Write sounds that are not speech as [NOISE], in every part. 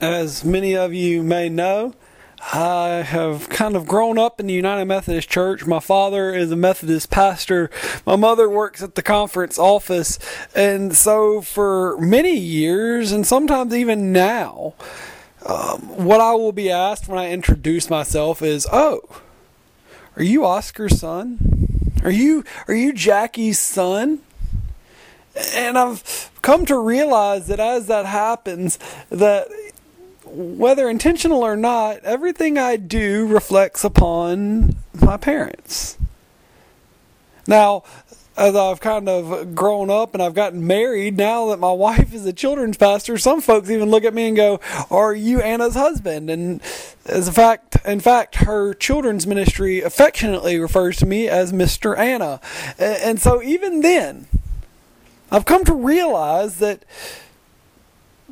As many of you may know, I have kind of grown up in the United Methodist Church. My father is a Methodist pastor. My mother works at the conference office. And so for many years, and sometimes even now, um, what I will be asked when I introduce myself is, Oh, are you Oscar's son? Are you, are you Jackie's son? And I've come to realize that as that happens, that whether intentional or not, everything I do reflects upon my parents. Now, as I've kind of grown up and I've gotten married, now that my [LAUGHS] wife is a children's pastor, some folks even look at me and go, "Are you Anna's husband?" And as a fact, in fact, her children's ministry affectionately refers to me as Mr. Anna. And so even then, I've come to realize that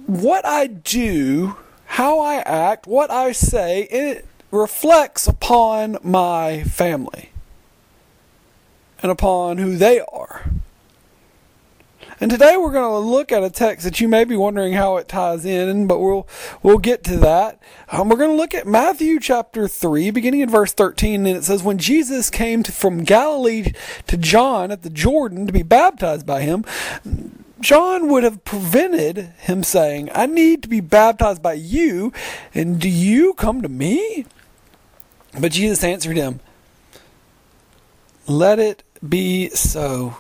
what I do how I act, what I say, it reflects upon my family and upon who they are. And today we're going to look at a text that you may be wondering how it ties in, but we'll we'll get to that. Um, we're going to look at Matthew chapter three, beginning in verse thirteen, and it says, "When Jesus came to, from Galilee to John at the Jordan to be baptized by him, John would have prevented him saying, I need to be baptized by you, and do you come to me? But Jesus answered him, Let it be so.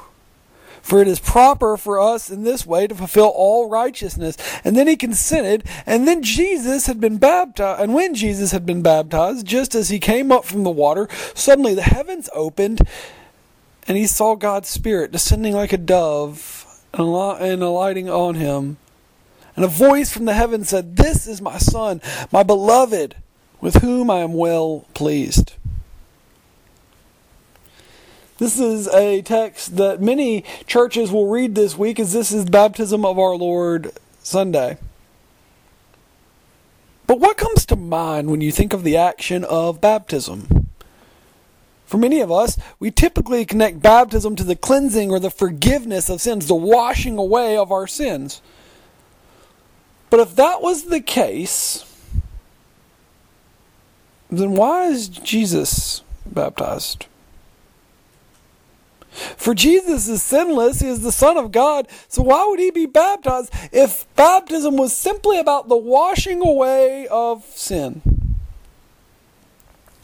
For it is proper for us in this way to fulfill all righteousness. And then he consented, and then Jesus had been baptized. And when Jesus had been baptized, just as he came up from the water, suddenly the heavens opened, and he saw God's Spirit descending like a dove and alighting on him. And a voice from the heaven said, This is my Son, my beloved, with whom I am well pleased. This is a text that many churches will read this week as this is baptism of our Lord Sunday. But what comes to mind when you think of the action of baptism? For many of us, we typically connect baptism to the cleansing or the forgiveness of sins, the washing away of our sins. But if that was the case, then why is Jesus baptized? For Jesus is sinless, he is the Son of God, so why would he be baptized if baptism was simply about the washing away of sin?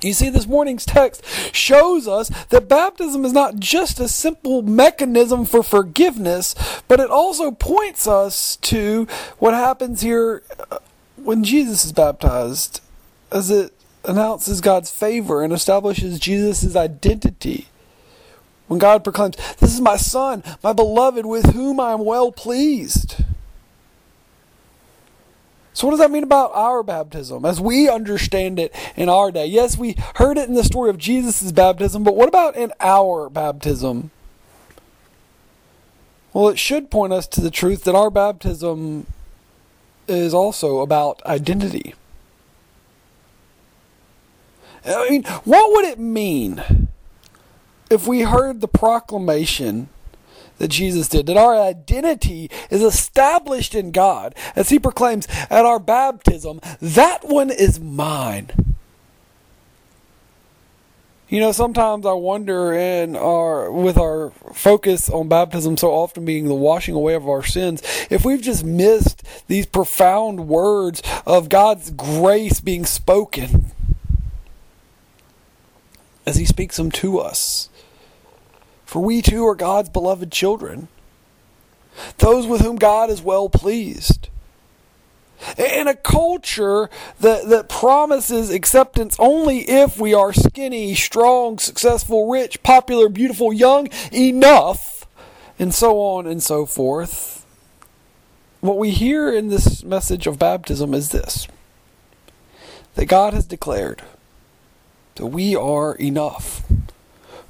You see, this morning's text shows us that baptism is not just a simple mechanism for forgiveness, but it also points us to what happens here uh, when Jesus is baptized, as it announces God's favor and establishes Jesus' identity. When God proclaims, This is my Son, my beloved, with whom I am well pleased. So, what does that mean about our baptism as we understand it in our day? Yes, we heard it in the story of Jesus' baptism, but what about in our baptism? Well, it should point us to the truth that our baptism is also about identity. I mean, what would it mean if we heard the proclamation that Jesus did, that our identity is established in God, as he proclaims at our baptism, that one is mine. You know, sometimes I wonder in our with our focus on baptism so often being the washing away of our sins, if we've just missed these profound words of God's grace being spoken as he speaks them to us for we too are God's beloved children, those with whom God is well pleased. In a culture that, that promises acceptance only if we are skinny, strong, successful, rich, popular, beautiful, young enough, and so on and so forth, what we hear in this message of baptism is this that God has declared that we are enough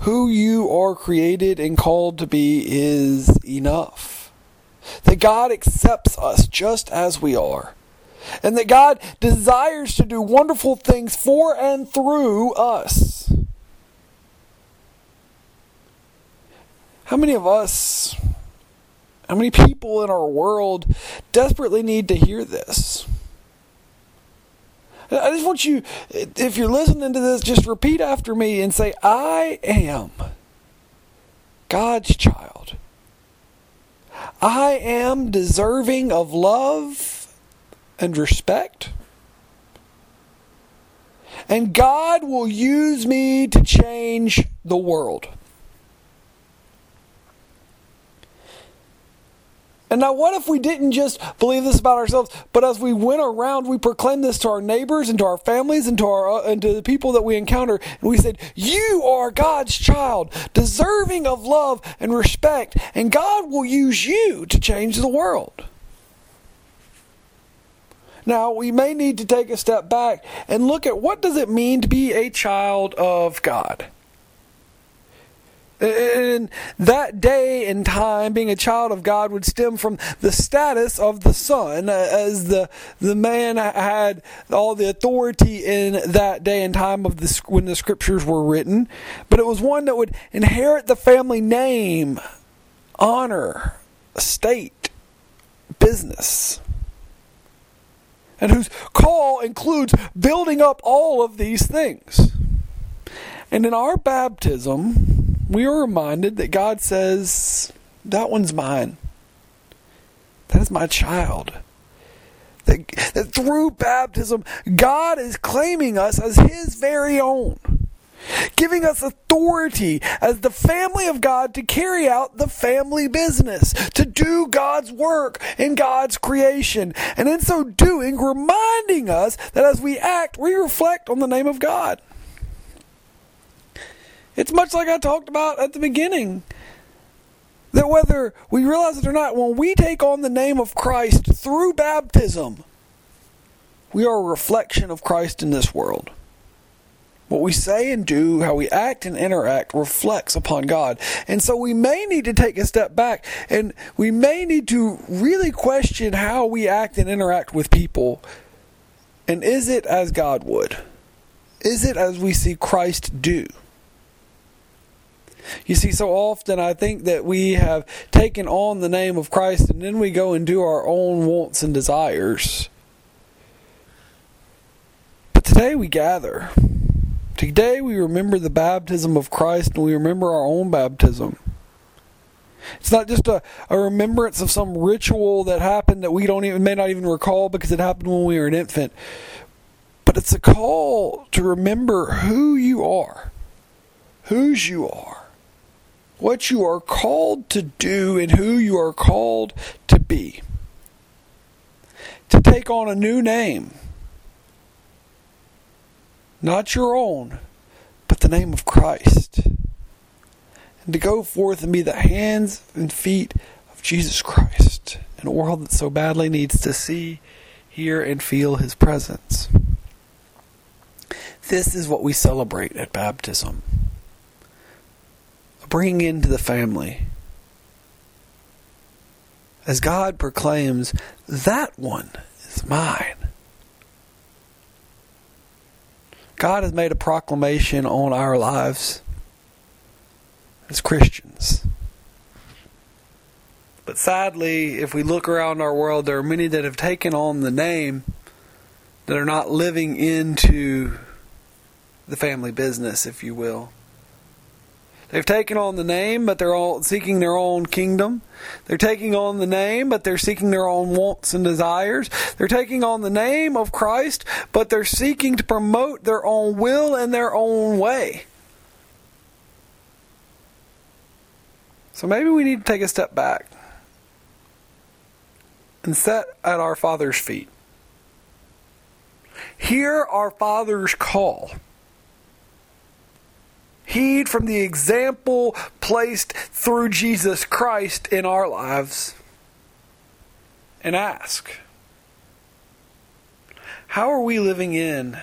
who you are created and called to be is enough. That God accepts us just as we are. And that God desires to do wonderful things for and through us. How many of us, how many people in our world desperately need to hear this? I just want you, if you're listening to this, just repeat after me and say, I am God's child. I am deserving of love and respect. And God will use me to change the world. And now, what if we didn't just believe this about ourselves, but as we went around, we proclaimed this to our neighbors and to our families and to our uh, and to the people that we encounter, and we said, "You are God's child, deserving of love and respect, and God will use you to change the world." Now, we may need to take a step back and look at what does it mean to be a child of God. And that day and time, being a child of God, would stem from the status of the son, uh, as the the man had all the authority in that day and time of the when the scriptures were written. But it was one that would inherit the family name, honor, estate, business and whose call includes building up all of these things. And in our baptism, we are reminded that God says, That one's mine. That is my child. That, that through baptism, God is claiming us as His very own, giving us authority as the family of God to carry out the family business, to do God's work in God's creation, and in so doing, reminding us that as we act, we reflect on the name of God. It's much like I talked about at the beginning. That whether we realize it or not, when we take on the name of Christ through baptism, we are a reflection of Christ in this world. What we say and do, how we act and interact, reflects upon God. And so we may need to take a step back and we may need to really question how we act and interact with people. And is it as God would? Is it as we see Christ do? You see, so often I think that we have taken on the name of Christ and then we go and do our own wants and desires. But today we gather. Today we remember the baptism of Christ and we remember our own baptism. It's not just a, a remembrance of some ritual that happened that we don't even may not even recall because it happened when we were an infant. But it's a call to remember who you are, whose you are what you are called to do and who you are called to be. To take on a new name, not your own, but the name of Christ. And to go forth and be the hands and feet of Jesus Christ in a world that so badly needs to see, hear, and feel His presence. This is what we celebrate at baptism bring into the family. As God proclaims, that one is mine. God has made a proclamation on our lives as Christians. But sadly, if we look around our world, there are many that have taken on the name that are not living into the family business, if you will. They've taken on the name, but they're all seeking their own kingdom. They're taking on the name, but they're seeking their own wants and desires. They're taking on the name of Christ, but they're seeking to promote their own will and their own way. So maybe we need to take a step back and set at our Father's feet. Hear our Father's call heed from the example placed through Jesus Christ in our lives and ask how are we living in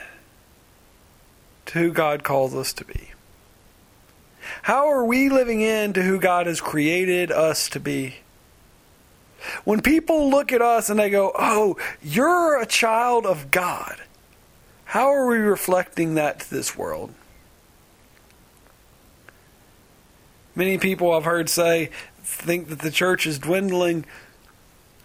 to who God calls us to be? How are we living in to who God has created us to be? When people look at us and they go, Oh, you're a child of God, how are we reflecting that to this world? Many people I've heard say think that the church is dwindling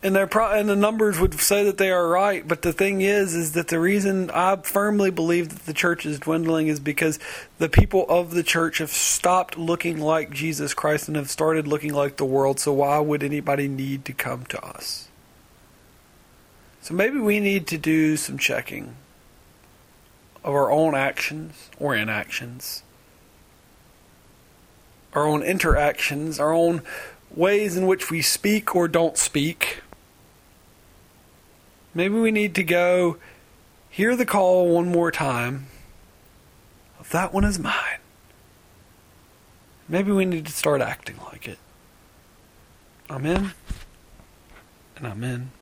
and they're pro- and the numbers would say that they are right. But the thing is, is that the reason I firmly believe that the church is dwindling is because the people of the church have stopped looking like Jesus Christ and have started looking like the world. So why would anybody need to come to us? So maybe we need to do some checking of our own actions or inactions, our own interactions, our own ways in which we speak or don't speak. Maybe we need to go hear the call one more time. That one is mine. Maybe we need to start acting like it. Amen. And amen.